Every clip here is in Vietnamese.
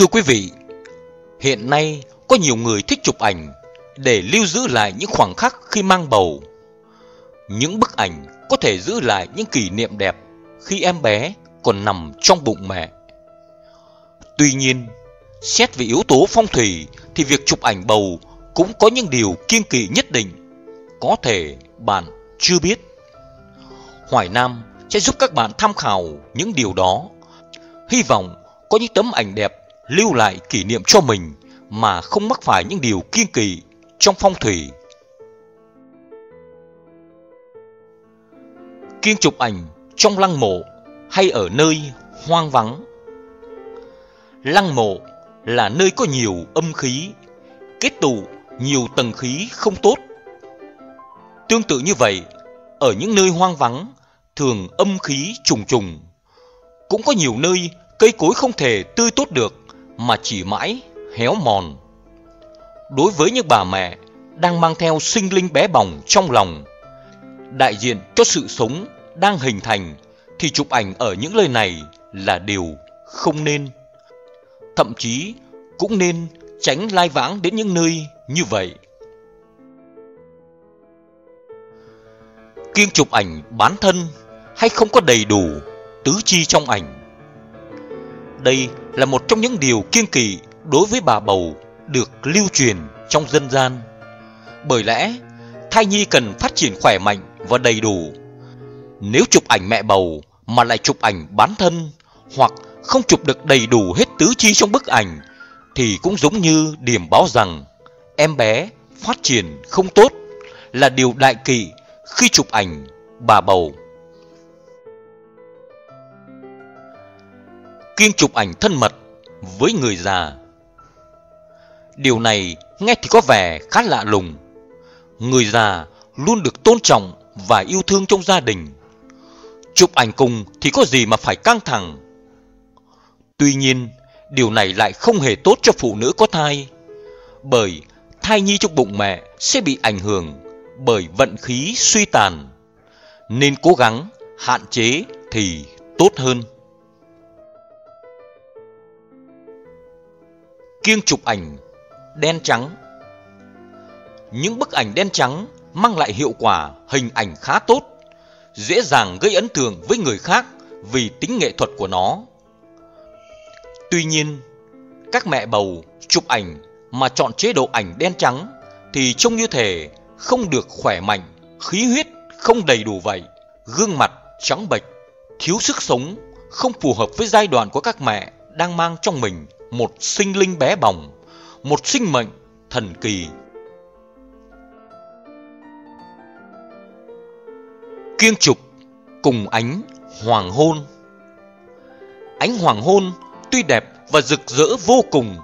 Thưa quý vị, hiện nay có nhiều người thích chụp ảnh để lưu giữ lại những khoảnh khắc khi mang bầu. Những bức ảnh có thể giữ lại những kỷ niệm đẹp khi em bé còn nằm trong bụng mẹ. Tuy nhiên, xét về yếu tố phong thủy thì việc chụp ảnh bầu cũng có những điều kiêng kỵ nhất định. Có thể bạn chưa biết. Hoài Nam sẽ giúp các bạn tham khảo những điều đó. Hy vọng có những tấm ảnh đẹp lưu lại kỷ niệm cho mình mà không mắc phải những điều kiêng kỵ trong phong thủy. Kiêng chụp ảnh trong lăng mộ hay ở nơi hoang vắng. Lăng mộ là nơi có nhiều âm khí, kết tụ nhiều tầng khí không tốt. Tương tự như vậy, ở những nơi hoang vắng, thường âm khí trùng trùng. Cũng có nhiều nơi cây cối không thể tươi tốt được mà chỉ mãi héo mòn. Đối với những bà mẹ đang mang theo sinh linh bé bỏng trong lòng, đại diện cho sự sống đang hình thành thì chụp ảnh ở những nơi này là điều không nên. Thậm chí cũng nên tránh lai vãng đến những nơi như vậy. Kiêng chụp ảnh bán thân hay không có đầy đủ tứ chi trong ảnh. Đây là một trong những điều kiêng kỵ đối với bà bầu được lưu truyền trong dân gian. Bởi lẽ, thai nhi cần phát triển khỏe mạnh và đầy đủ. Nếu chụp ảnh mẹ bầu mà lại chụp ảnh bán thân hoặc không chụp được đầy đủ hết tứ chi trong bức ảnh thì cũng giống như điểm báo rằng em bé phát triển không tốt là điều đại kỵ khi chụp ảnh bà bầu. Kiêng chụp ảnh thân mật với người già. Điều này nghe thì có vẻ khá lạ lùng. Người già luôn được tôn trọng và yêu thương trong gia đình. Chụp ảnh cùng thì có gì mà phải căng thẳng. Tuy nhiên, điều này lại không hề tốt cho phụ nữ có thai. Bởi thai nhi trong bụng mẹ sẽ bị ảnh hưởng bởi vận khí suy tàn. Nên cố gắng hạn chế thì tốt hơn. Kiêng chụp ảnh đen trắng Những bức ảnh đen trắng mang lại hiệu quả hình ảnh khá tốt, dễ dàng gây ấn tượng với người khác vì tính nghệ thuật của nó. Tuy nhiên, các mẹ bầu chụp ảnh mà chọn chế độ ảnh đen trắng thì trông như thể không được khỏe mạnh, khí huyết không đầy đủ vậy, gương mặt trắng bệch, thiếu sức sống, không phù hợp với giai đoạn của các mẹ đang mang trong mình một sinh linh bé bỏng, một sinh mệnh thần kỳ. Kiêng trục cùng ánh hoàng hôn. Ánh hoàng hôn tuy đẹp và rực rỡ vô cùng,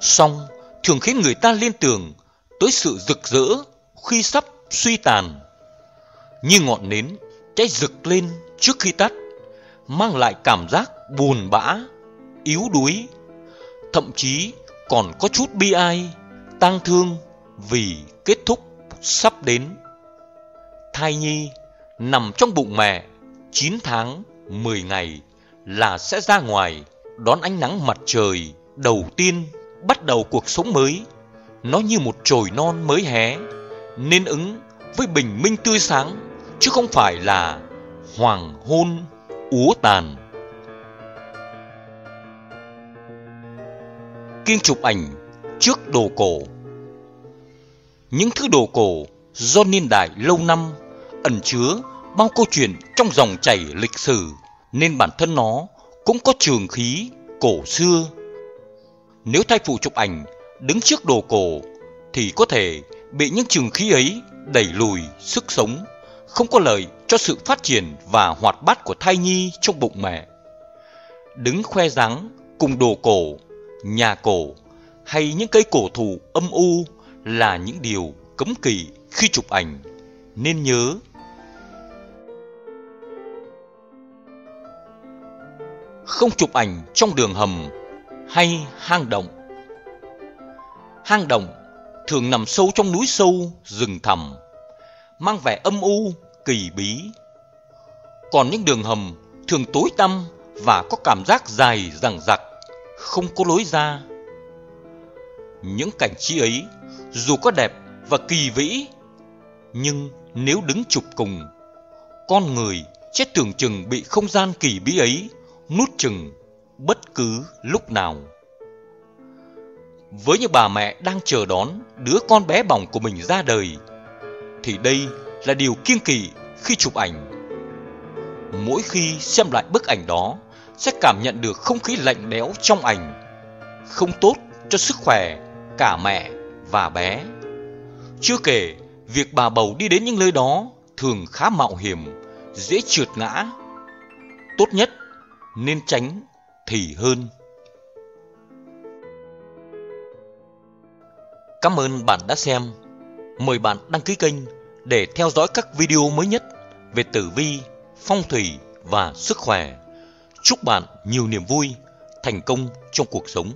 song thường khiến người ta liên tưởng tới sự rực rỡ khi sắp suy tàn. Như ngọn nến cháy rực lên trước khi tắt, mang lại cảm giác buồn bã, yếu đuối thậm chí còn có chút bi ai, tang thương vì kết thúc sắp đến. Thai nhi nằm trong bụng mẹ 9 tháng 10 ngày là sẽ ra ngoài đón ánh nắng mặt trời đầu tiên bắt đầu cuộc sống mới. Nó như một chồi non mới hé, nên ứng với bình minh tươi sáng chứ không phải là hoàng hôn úa tàn. Kiêng chụp ảnh trước đồ cổ. Những thứ đồ cổ do niên đại lâu năm ẩn chứa bao câu chuyện trong dòng chảy lịch sử nên bản thân nó cũng có trường khí cổ xưa. Nếu thai phụ chụp ảnh đứng trước đồ cổ thì có thể bị những trường khí ấy đẩy lùi sức sống, không có lợi cho sự phát triển và hoạt bát của thai nhi trong bụng mẹ. Đứng khoe dáng cùng đồ cổ nhà cổ hay những cây cổ thụ âm u là những điều cấm kỵ khi chụp ảnh. Nên nhớ, không chụp ảnh trong đường hầm hay hang động. Hang động thường nằm sâu trong núi sâu, rừng thẳm, mang vẻ âm u, kỳ bí. Còn những đường hầm thường tối tăm và có cảm giác dài dằng dặc không có lối ra. Những cảnh trí ấy dù có đẹp và kỳ vĩ, nhưng nếu đứng chụp cùng, con người sẽ tưởng chừng bị không gian kỳ bí ấy nút chừng bất cứ lúc nào. Với những bà mẹ đang chờ đón đứa con bé bỏng của mình ra đời, thì đây là điều kiêng kỵ khi chụp ảnh. Mỗi khi xem lại bức ảnh đó, sẽ cảm nhận được không khí lạnh lẽo trong ảnh, không tốt cho sức khỏe cả mẹ và bé. Chưa kể, việc bà bầu đi đến những nơi đó thường khá mạo hiểm, dễ trượt ngã. Tốt nhất nên tránh thì hơn. Cảm ơn bạn đã xem. Mời bạn đăng ký kênh để theo dõi các video mới nhất về tử vi, phong thủy và sức khỏe. Chúc bạn nhiều niềm vui, thành công trong cuộc sống.